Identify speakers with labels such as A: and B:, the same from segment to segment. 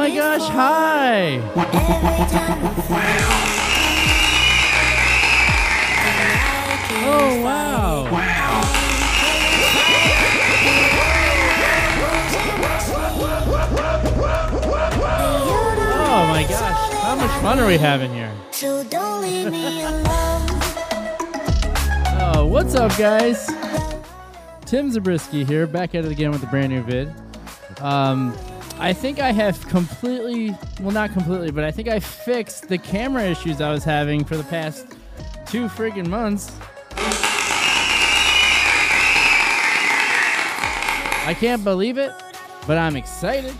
A: My gosh, hi!
B: Every time I fall,
A: Oh wow! Oh my gosh, how much fun are we having here?
B: So don't leave me alone.
A: Oh, what's up, guys? Tim Zabriskie here, back at it again with a brand new vid. Um, I think I have completely, well, not completely, but I think I fixed the camera issues I was having for the past two friggin' months. I can't believe it, but I'm excited.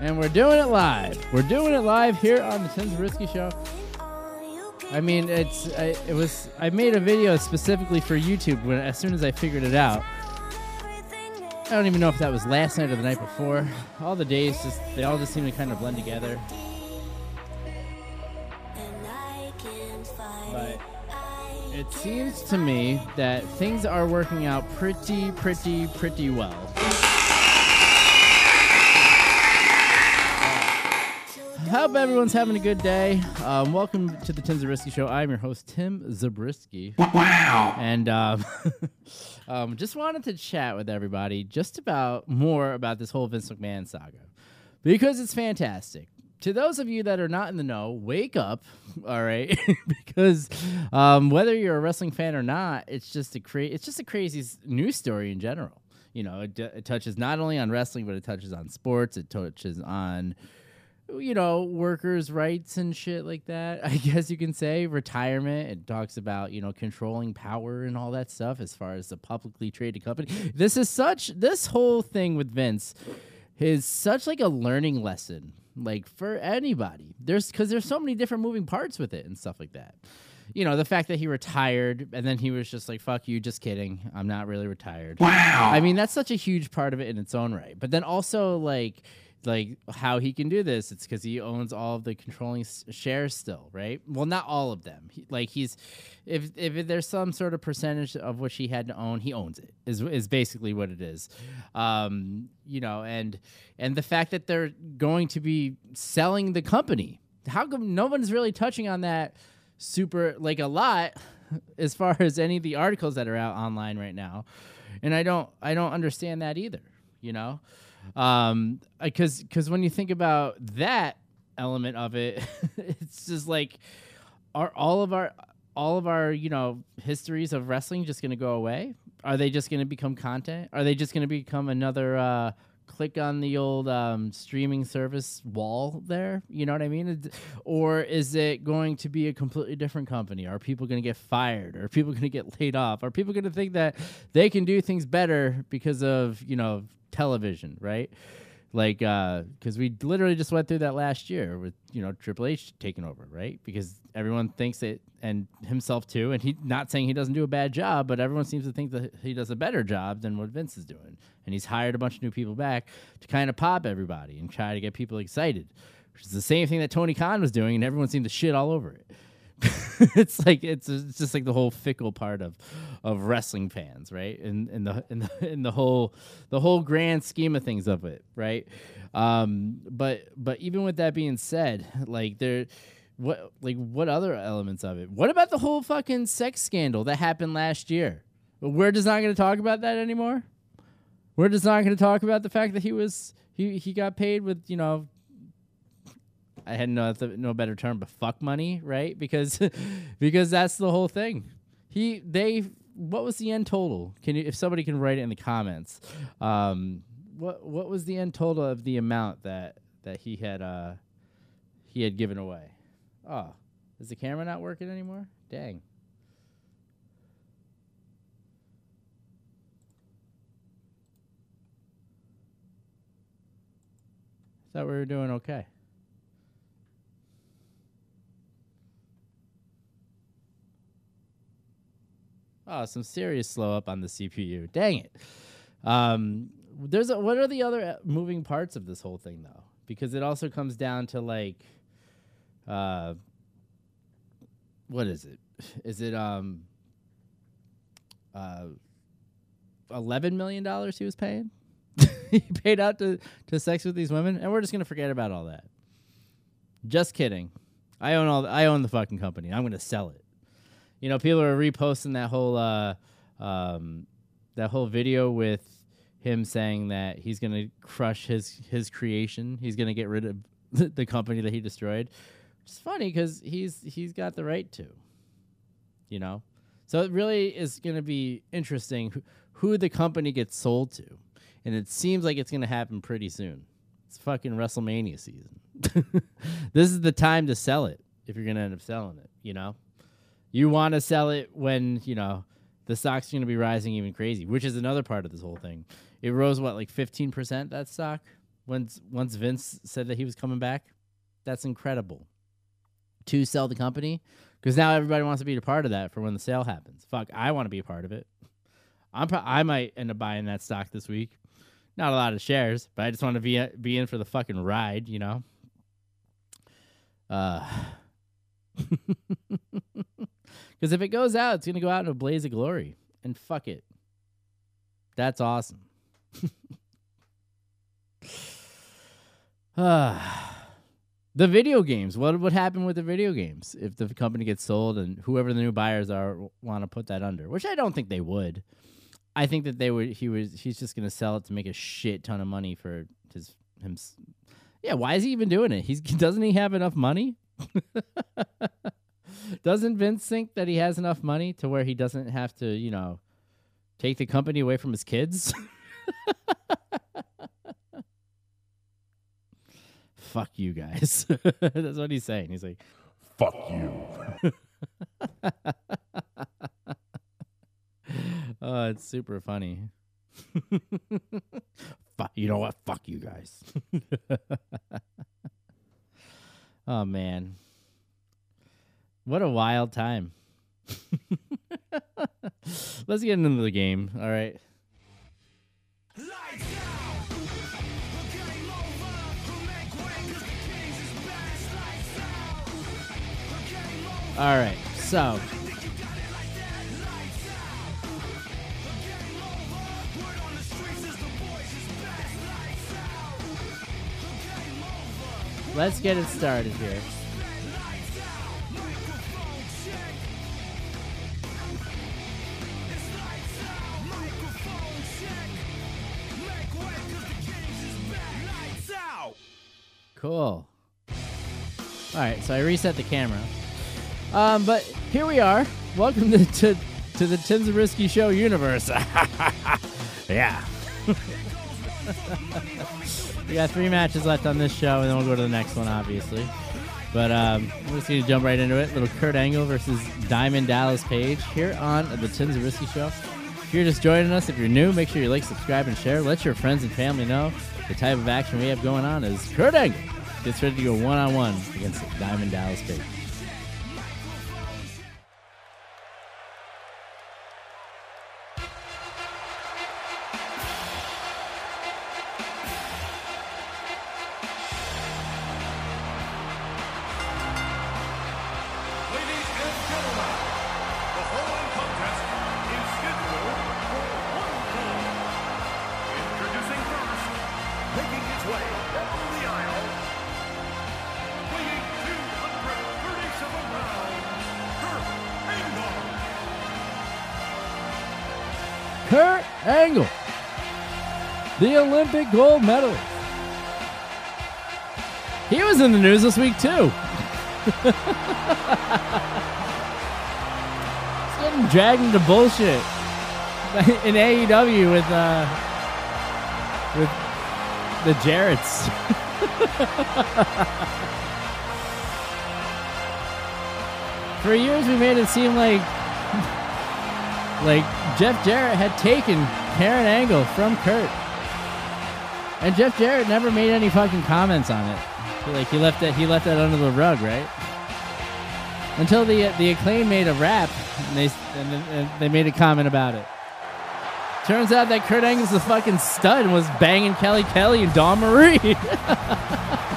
A: And we're doing it live. We're doing it live here on the Tim Zabriskie Show. I mean, it's I, it was I made a video specifically for YouTube when as soon as I figured it out. I don't even know if that was last night or the night before. All the days just they all just seem to kind of blend together. But it seems to me that things are working out pretty, pretty, pretty well. Hope everyone's having a good day. Um, welcome to the Tim Zabriskie Show. I'm your host, Tim Zabriskie. Wow. And um, um, just wanted to chat with everybody just about more about this whole Vince McMahon saga because it's fantastic. To those of you that are not in the know, wake up, all right? because um, whether you're a wrestling fan or not, it's just a cra- it's just a crazy news story in general. You know, it, d- it touches not only on wrestling, but it touches on sports. It touches on you know, workers' rights and shit like that. I guess you can say retirement. It talks about you know controlling power and all that stuff as far as the publicly traded company. This is such this whole thing with Vince is such like a learning lesson, like for anybody. There's because there's so many different moving parts with it and stuff like that. You know, the fact that he retired and then he was just like, fuck you, just kidding. I'm not really retired. Wow. I mean, that's such a huge part of it in its own right. But then also, like, like how he can do this it's because he owns all of the controlling s- shares still right? Well not all of them. He, like he's if if there's some sort of percentage of which he had to own he owns it is is basically what it is. Um you know and and the fact that they're going to be selling the company how come no one's really touching on that super like a lot as far as any of the articles that are out online right now? And i don't i don't understand that either you know um because because when you think about that element of it it's just like are all of our all of our you know histories of wrestling just going to go away? Are they just going to become content? Are they just going to become another uh click on the old um, streaming service wall there? You know what i mean? Or is it going to be a completely different company? Are people going to get fired? Are people going to get laid off? Are people going to think that they can do things better because of you know television right like uh, because we literally just went through that last year with you know Triple H taking over, right? Because everyone thinks it, and himself too. And he not saying he doesn't do a bad job, but everyone seems to think that he does a better job than what Vince is doing. And he's hired a bunch of new people back to kind of pop everybody and try to get people excited, which is the same thing that Tony Khan was doing, and everyone seemed to shit all over it. it's like it's it's just like the whole fickle part of of wrestling fans, right? In in the in the the whole the whole grand scheme of things of it, right? Um, but but even with that being said, like there what like what other elements of it? What about the whole fucking sex scandal that happened last year? We're just not going to talk about that anymore. We're just not going to talk about the fact that he was he he got paid with you know. I had no no better term, but fuck money, right? Because because that's the whole thing. He they what was the end total? Can you if somebody can write it in the comments? Um, what what was the end total of the amount that that he had uh he had given away? Oh, is the camera not working anymore? Dang. Thought we were doing okay. Oh, some serious slow up on the CPU. Dang it. Um, there's a, what are the other uh, moving parts of this whole thing though? Because it also comes down to like, uh, what is it? Is it um, uh, eleven million dollars he was paying? he paid out to to sex with these women, and we're just gonna forget about all that. Just kidding. I own all. I own the fucking company. I'm gonna sell it. You know, people are reposting that whole uh, um, that whole video with him saying that he's gonna crush his his creation. He's gonna get rid of the company that he destroyed. It's funny because he's he's got the right to. You know, so it really is gonna be interesting who, who the company gets sold to, and it seems like it's gonna happen pretty soon. It's fucking WrestleMania season. this is the time to sell it if you're gonna end up selling it. You know, you want to sell it when you know the stock's going to be rising even crazy, which is another part of this whole thing. It rose what like 15% that stock once once Vince said that he was coming back. That's incredible. To sell the company because now everybody wants to be a part of that for when the sale happens. Fuck, I want to be a part of it. I'm pro- I might end up buying that stock this week. Not a lot of shares, but I just want to be be in for the fucking ride, you know. Uh Because if it goes out, it's going to go out in a blaze of glory. And fuck it. That's awesome. uh, the video games. What would happen with the video games if the company gets sold and whoever the new buyers are want to put that under? Which I don't think they would. I think that they would. He was. He's just going to sell it to make a shit ton of money for his him. Yeah. Why is he even doing it? He's doesn't he have enough money? doesn't Vince think that he has enough money to where he doesn't have to, you know, take the company away from his kids? Fuck you guys. That's what he's saying. He's like,
C: Fuck you.
A: oh, it's super funny. Fuck, you know what? Fuck you guys. oh man. What a wild time. Let's get into the game. All right. All right. So, let's get it started here. Cool. All right, so I reset the camera. Um, but here we are. Welcome to to, to the Tim Zabriskie Show universe. yeah. we got three matches left on this show, and then we'll go to the next one, obviously. But um, we're just going to jump right into it. Little Kurt Angle versus Diamond Dallas Page here on the Tim Zabriskie Show. If you're just joining us, if you're new, make sure you like, subscribe, and share. Let your friends and family know the type of action we have going on is Kurt Angle gets ready to go one on one against Diamond Dallas Page.
C: Kurt Angle,
A: the Olympic gold medalist, He was in the news this week too. He's getting dragged into bullshit in AEW with uh with the Jarretts. For years, we made it seem like like Jeff Jarrett had taken Karen Angle from Kurt, and Jeff Jarrett never made any fucking comments on it. Like he left that he left that under the rug, right? Until the the Acclaimed made a rap, and they and, and they made a comment about it. Turns out that Kurt Angle's a fucking stud and was banging Kelly Kelly and Dawn Marie.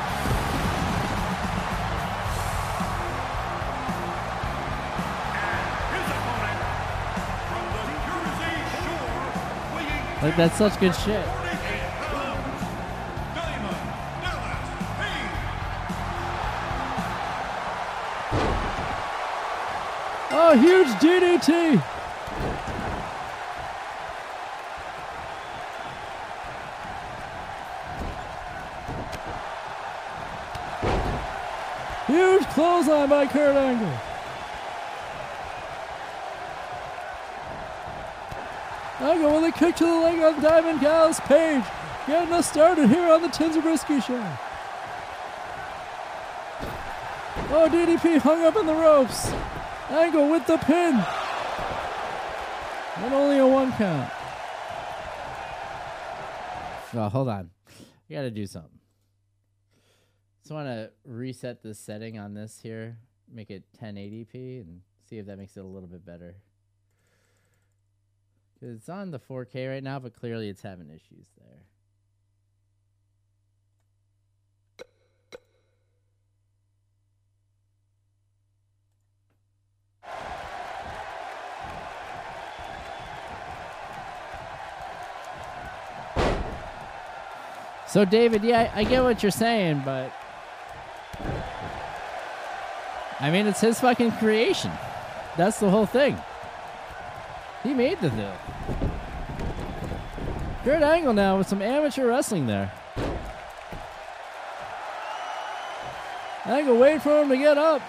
A: like that's such good shit.
C: 48 pounds, Diamond Dallas Page.
A: Oh, huge DDT! Huge clothesline by Kurt Angle. Angle with a kick to the leg on Diamond Dallas Page. Getting us started here on the Tim Zabriskie Show. Oh, DDP hung up in the ropes. Angle with the pin. And only a one count. Oh, hold on. I gotta do something. Just want to reset the setting on this here, make it 1080p, and see if that makes it a little bit better. It's on the 4K right now, but clearly it's having issues there. So, David, yeah, I I get what you're saying, but I mean, it's his fucking creation. That's the whole thing. He made the deal. Kurt Angle now with some amateur wrestling there. Angle, wait for him to get up.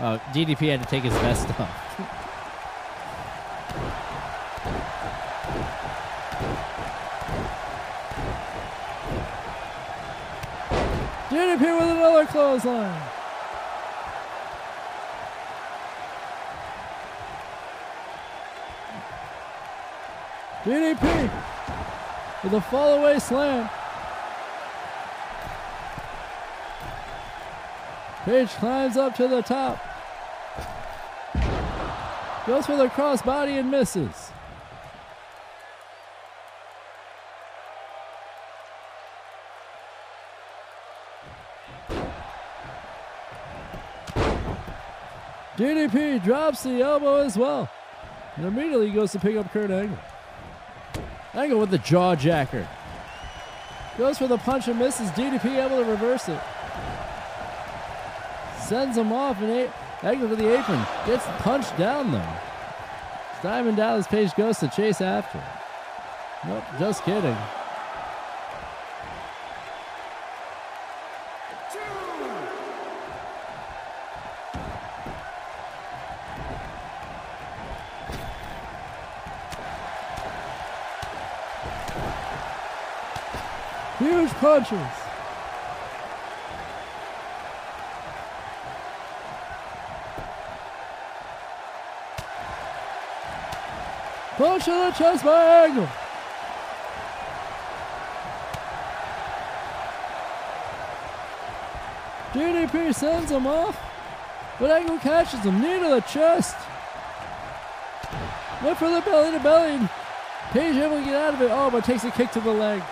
A: Oh, DDP had to take his vest off. DDP with another clothesline. DDP with a fall away slam. Page climbs up to the top. Goes for the crossbody and misses. DDP drops the elbow as well. And immediately goes to pick up Kurt Angle. Angle with the jaw jacker. Goes for the punch and misses. DDP able to reverse it. Sends him off and a- Angle to the apron. Gets punched down though. Diamond Dallas Page goes to chase after. Nope, just kidding. Punches. Punch to the chest by Angle. DDP sends him off, but Angle catches him knee to the chest. Went for the belly to belly. Page able to get out of it. Oh, but takes a kick to the leg.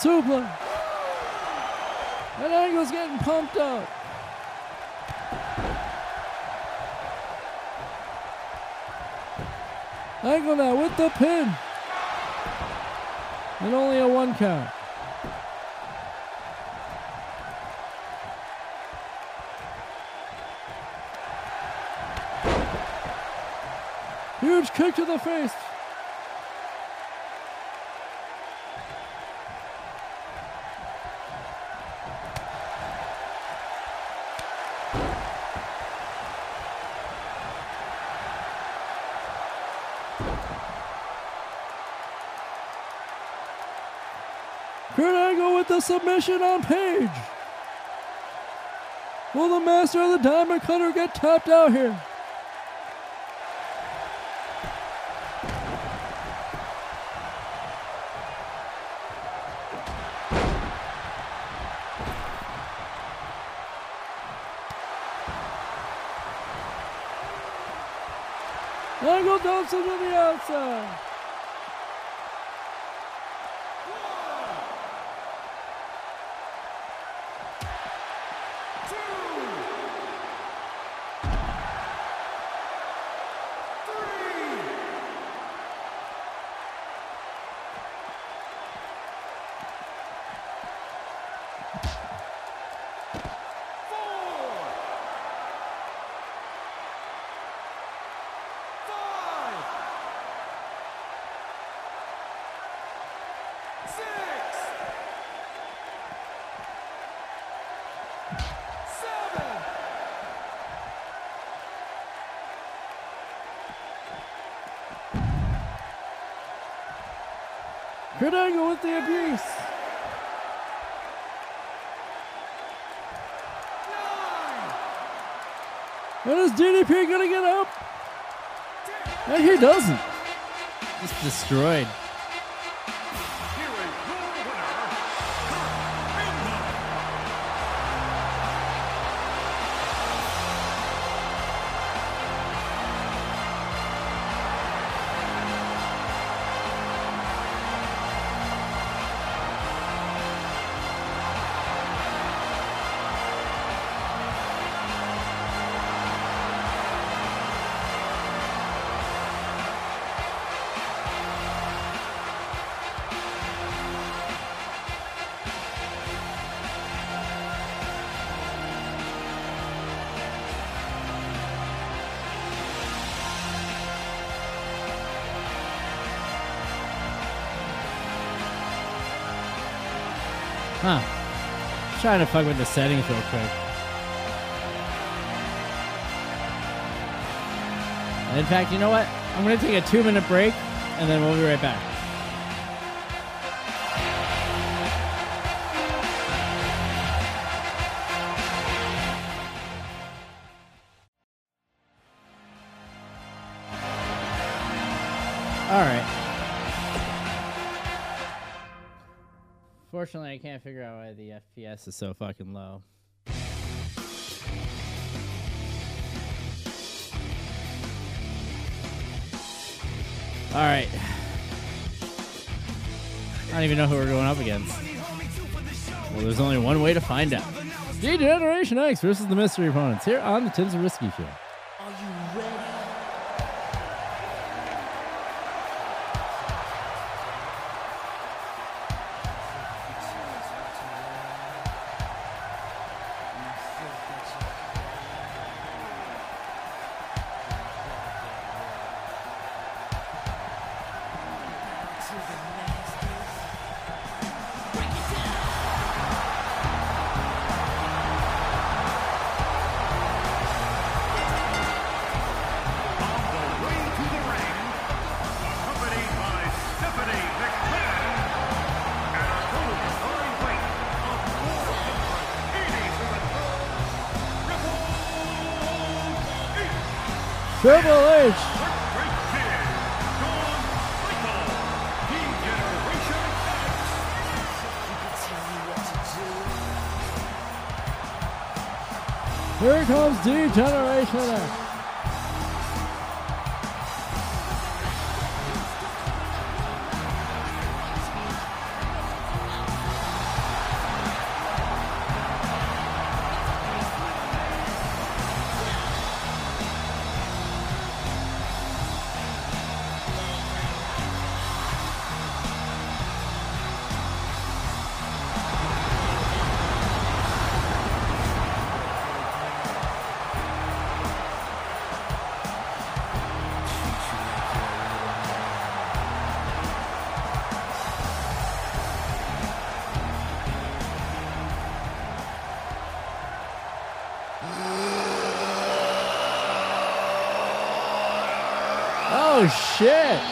A: German suplex. And Angle's getting pumped up. Angle now with the pin. And only a one count. Huge kick to the face. Kurt Angle with the submission on Page. Will the master of the Diamond Cutter get tapped out here? Angle him to the outside. Kurt Angle with the abuse. And is DDP gonna get up? And he doesn't. Just destroyed. Huh. Trying to fuck with the settings real quick. In fact, you know what? I'm gonna take a two minute break and then we'll be right back. Fortunately, I can't figure out why the FPS is so fucking low. All right. I don't even know who we're going up against. Well, there's only one way to find out. D-Generation X versus the mystery opponents here on the Tim Zabriskie Show. Triple H. Here comes D-Generation X. shit!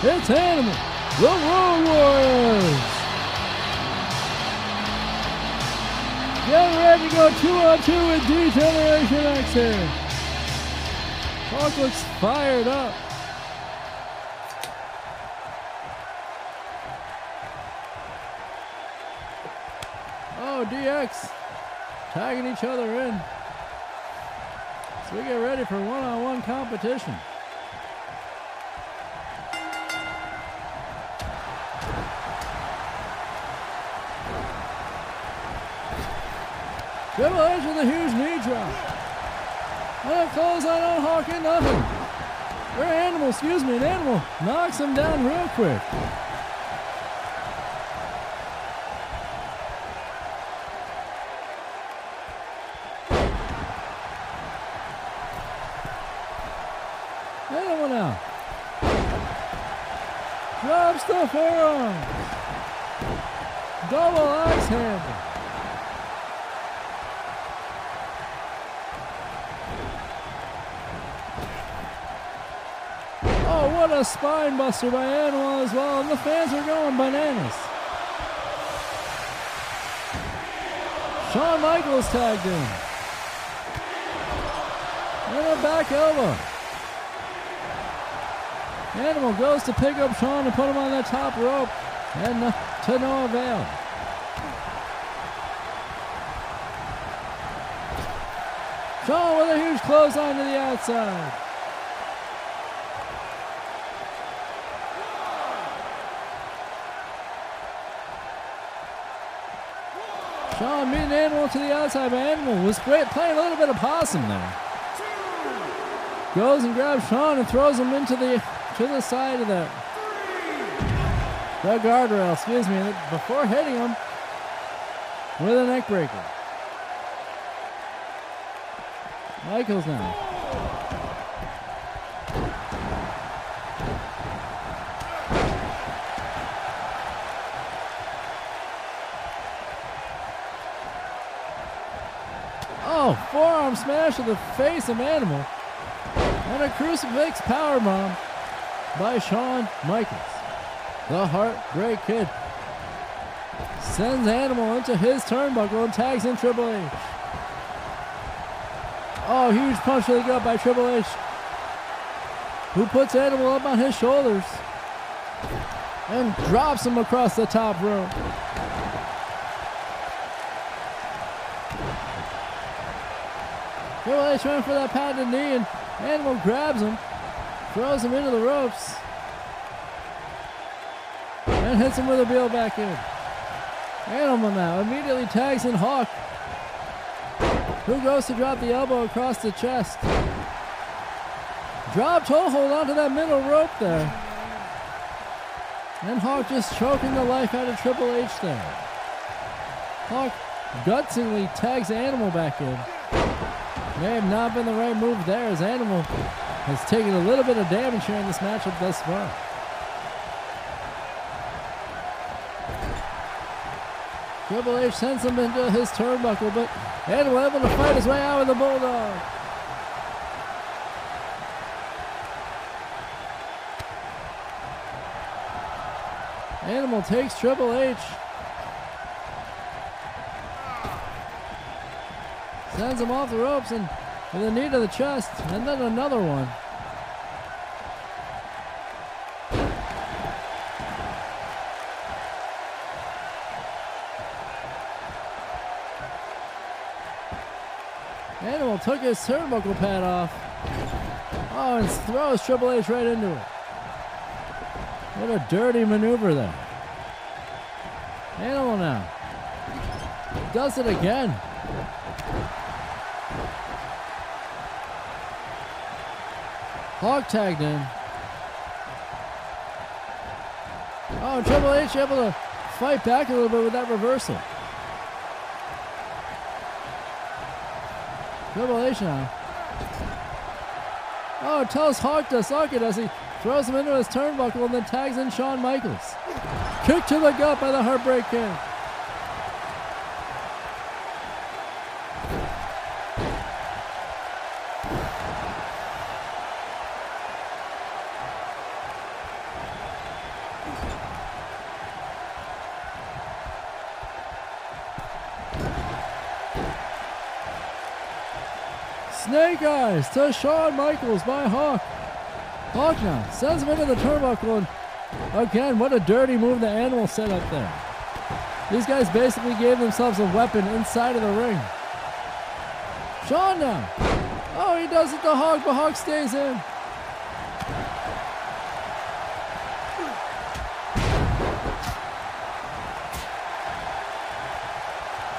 A: It's Animal. The Road Warriors. Get ready to go two on two with D-Generation X here. Hawk looks fired up. Oh, DX tagging each other in. So we get ready for one-on-one competition. Triple H with a huge knee drop. And a clothesline on Hawk and nothing. Or animal, excuse me, an animal knocks him down real quick. Animal now. Drops the forearm. Double Oh, what a spine buster by Animal as well. And the fans are going bananas. Shawn Michaels tagged in. And a back elbow. Animal goes to pick up Shawn and put him on the top rope. And to no avail. Shawn with a huge clothesline to the outside. Shawn meeting Animal to the outside, Animal was great, playing a little bit of possum there. Goes and grabs Shawn and throws him into the to the side of the the guardrail, excuse me, before hitting him with a neck breaker. Michaels now. Oh, forearm smash to the face of Animal. And a crucifix powerbomb by Shawn Michaels. The Heartbreak Kid sends Animal into his turnbuckle and tags in Triple H. Oh, huge punch to the gut by Triple H, who puts Animal up on his shoulders and drops him across the top rope. Triple H went for that patented knee and Animal grabs him, throws him into the ropes, and hits him with a bill back in. Animal now immediately tags in Hawk, who goes to drop the elbow across the chest. Drop toe hold onto that middle rope there. And Hawk just choking the life out of Triple H there. Hawk gutsingly tags Animal back in. May have not been the right move there as Animal has taken a little bit of damage here in this matchup thus far. Triple H sends him into his turnbuckle, but Animal able to fight his way out with the Bulldog. Animal takes Triple H. Sends him off the ropes and with a knee to the chest, and then another one. Animal took his turnbuckle pad off. Oh, and throws Triple H right into it. What a dirty maneuver there. Animal now. Does it again. Hawk tagged in. Oh, Triple H able to fight back a little bit with that reversal. Triple H now. Oh, tells Hawk to suck it as he throws him into his turnbuckle and then tags in Shawn Michaels. Kick to the gut by the Heartbreak Kid. Snake to Shawn Michaels by Hawk. Hawk now sends him into the turnbuckle and again, what a dirty move the animal set up there. These guys basically gave themselves a weapon inside of the ring. Shawn now. Oh, he does it to Hawk, but Hawk stays in.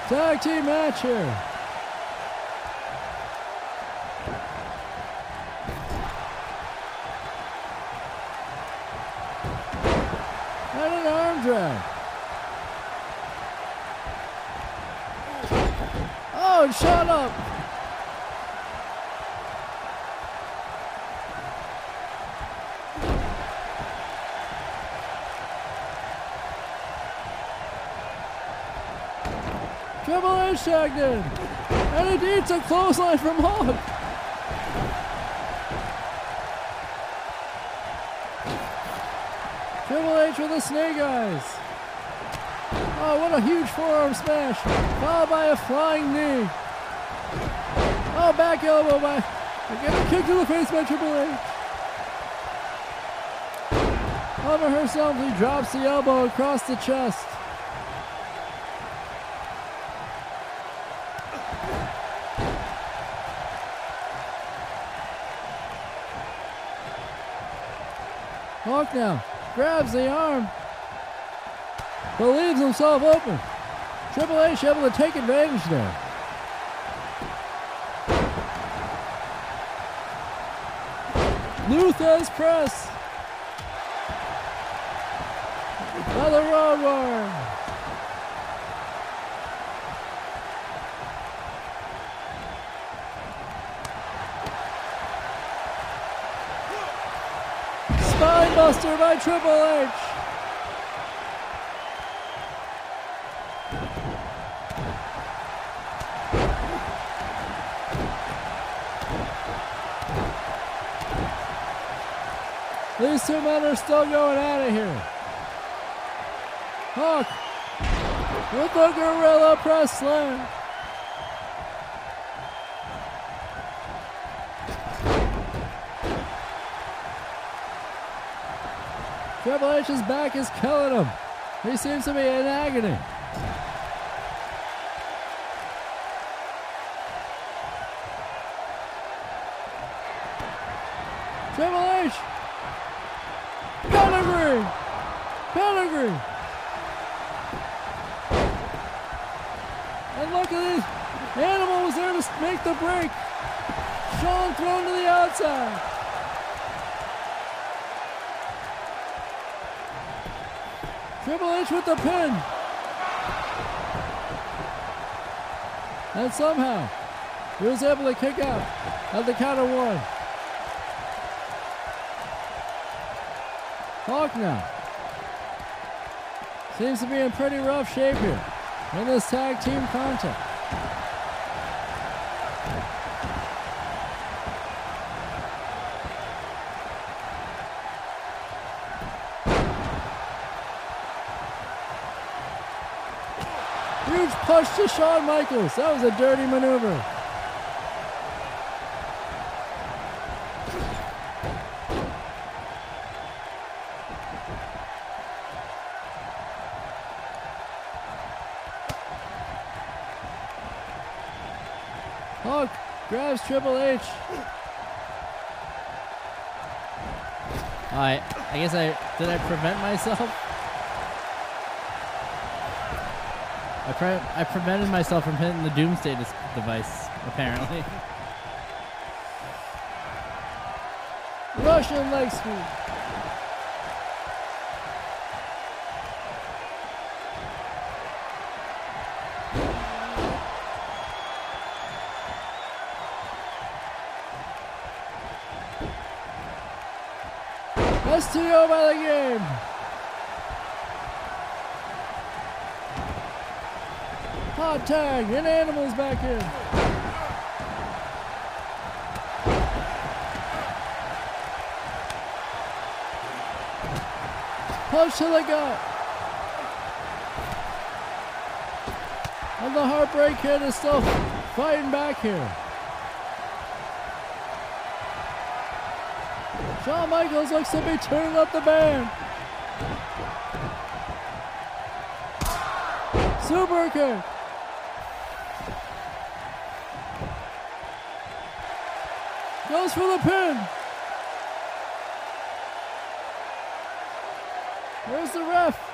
A: Tag team match here. Shut up. Triple H in. And it eats a clothesline from Hawk. Triple H with the snake eyes. Oh, what a huge forearm smash. Followed by a flying knee. Back elbow by. Again, kick to the face by Triple H. Over herself, he drops the elbow across the chest. Hawk now grabs the arm, but leaves himself open. Triple H able to take advantage there. Lou Thesz press. The Road Warrior. Spinebuster by Triple H. These two men are still going at it here. Hawk with the Gorilla Press Slam. Triple H's back is killing him. He seems to be in agony. Triple H. And look at this. Animal was there to make the break. Shawn thrown to the outside. Triple H with the pin. And somehow, he was able to kick out at the count of one. Hawk now. Seems to be in pretty rough shape here in this tag team contest. Huge push to Shawn Michaels. That was a dirty maneuver. Grabs Triple H. I I guess I did I prevent myself? I pre- I prevented myself from hitting the doomsday device apparently. Russian leg sweep. STO by the game. Hot tag and animals back in. Punch to the gut. And the Heartbreak Kid is still fighting back here. Shawn Michaels looks to be turning up the band. Super kick. Goes for the pin. Where's the ref?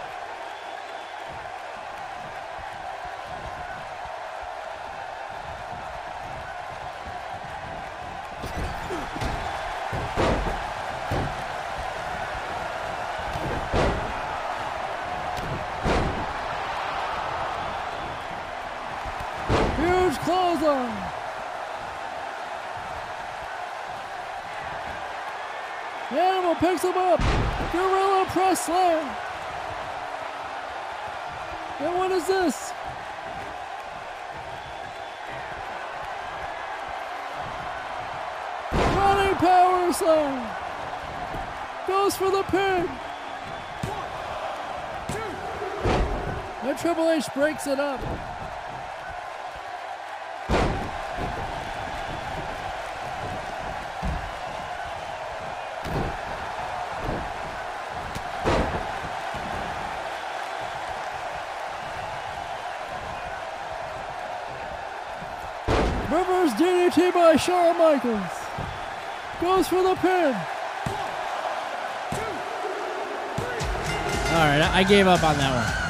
A: Him up. Gorilla press slam. And what is this? Running power slam. Goes for the pin. And Triple H breaks it up. Shawn Michaels. Goes for the pin. All right, I I gave up on that one.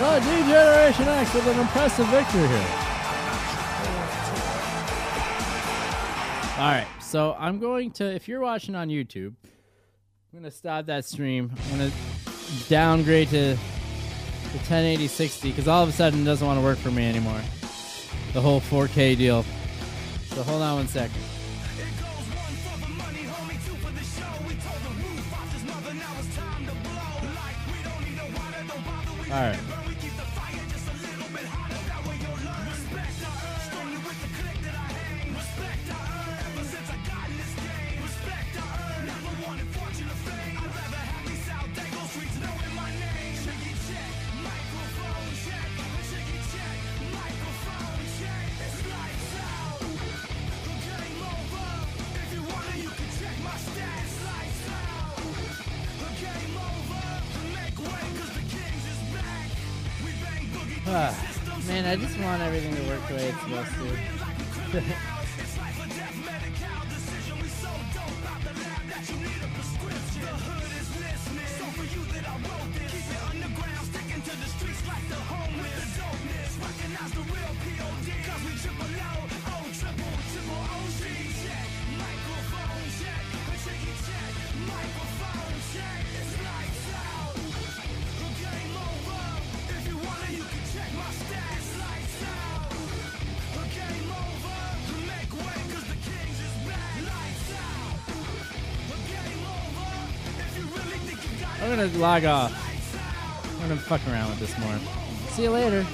A: The D-Generation X with an impressive victory here. All right, so I'm going to, if you're watching on YouTube, I'm going to stop that stream. I'm going to downgrade to the 1080 60 because all of a sudden it doesn't want to work for me anymore. The whole 4K deal. So hold on one second. All right. Just want everything to work the way it's supposed to. I'm gonna log off. I'm gonna fuck around with this more. See you later.